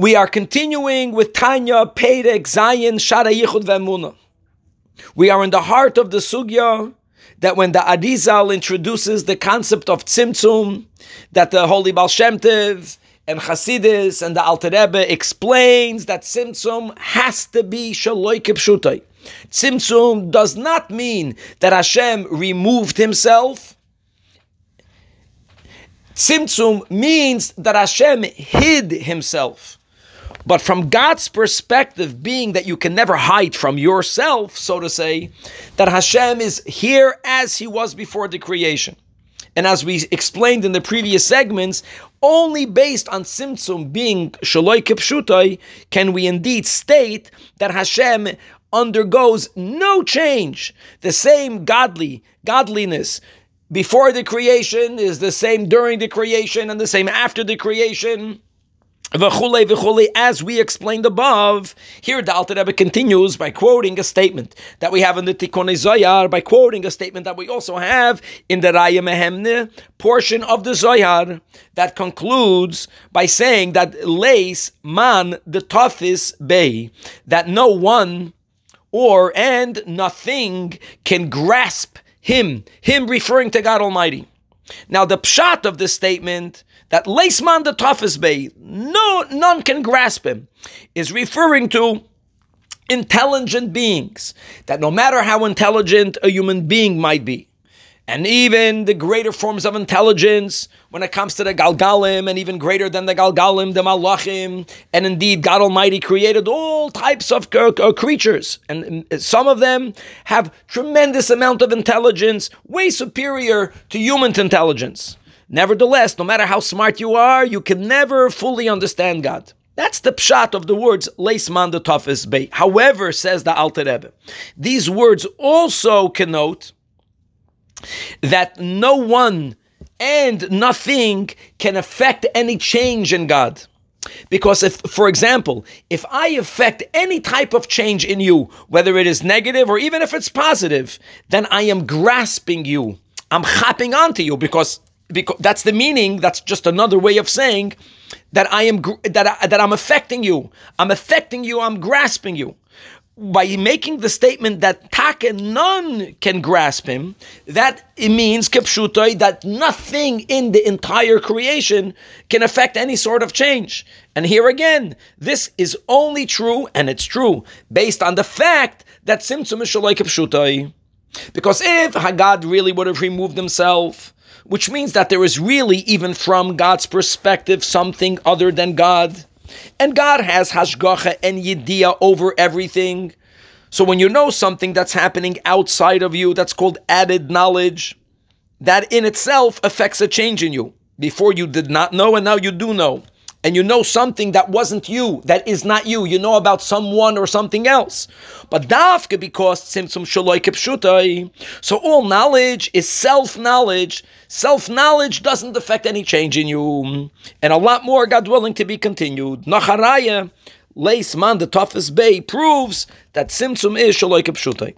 We are continuing with Tanya, Perek, Zayin, Shara Yichud Vemuna. We are in the heart of the Sugya that when the Arizal introduces the concept of Tzimtzum, that the Holy Baal Shem Tov and Chasidis and the Alter Rebbe explains that Tzimtzum has to be Shaloi Kipshutai. Tzimtzum does not mean that Hashem removed himself. Tzimtzum means that Hashem hid himself. But from God's perspective, being that you can never hide from yourself, so to say, that Hashem is here as he was before the creation. And as we explained in the previous segments, only based on Tzimtzum being Shaloi Kipshutai can we indeed state that Hashem undergoes no change. The same godly godliness before the creation is the same during the creation and the same after the creation. V'chule v'chule, as we explained above, here the Alter Rebbe continues by quoting a statement that we have in the Tikkun Zohar, by quoting a statement that we also have in the Raya Mehemne portion of the Zohar, that concludes by saying that Leis man d'tafis bei, that no one or and nothing can grasp him, him referring to God Almighty. Now the pshat of this statement that Leisman d'tafis bei, no, none can grasp him, is referring to intelligent beings. That no matter how intelligent a human being might be, and even the greater forms of intelligence when it comes to the Galgalim, and even greater than the Galgalim, the Malachim, and indeed God Almighty created all types of uh, creatures, and uh, some of them have tremendous amount of intelligence, way superior to human intelligence. Nevertheless, no matter how smart you are, you can never fully understand God. That's the pshat of the words Leisman d'tafis bei. However, says the Alter Rebbe, these words also connote that no one and nothing can affect any change in God. Because if, for example, if I affect any type of change in you, whether it is negative or even if it's positive, then I am grasping you. I'm hopping onto you because because that's the meaning. That's just another way of saying that I am that I, that I'm affecting you. I'm affecting you. I'm grasping you. By making the statement that take none can grasp him, that it means kipshutoi that nothing in the entire creation can affect any sort of change. And here again, this is only true, and it's true based on the fact that tzimtzum is Because if Hagad really would have removed himself, which means that there is really, even from God's perspective, something other than God. And God has hashgacha and yidia over everything. So when you know something that's happening outside of you, that's called added knowledge, that in itself affects a change in you. Before you did not know, and now you do know and you know something that wasn't you, that is not you. You know about someone or something else. But dafka because tzimtzum shaloi kipshutai. So all knowledge is self-knowledge. Self-knowledge doesn't affect any change in you. And a lot more, God willing, to be continued. Nacharaya, Leis man d'tafis bei proves that tzimtzum is shaloi kipshutai.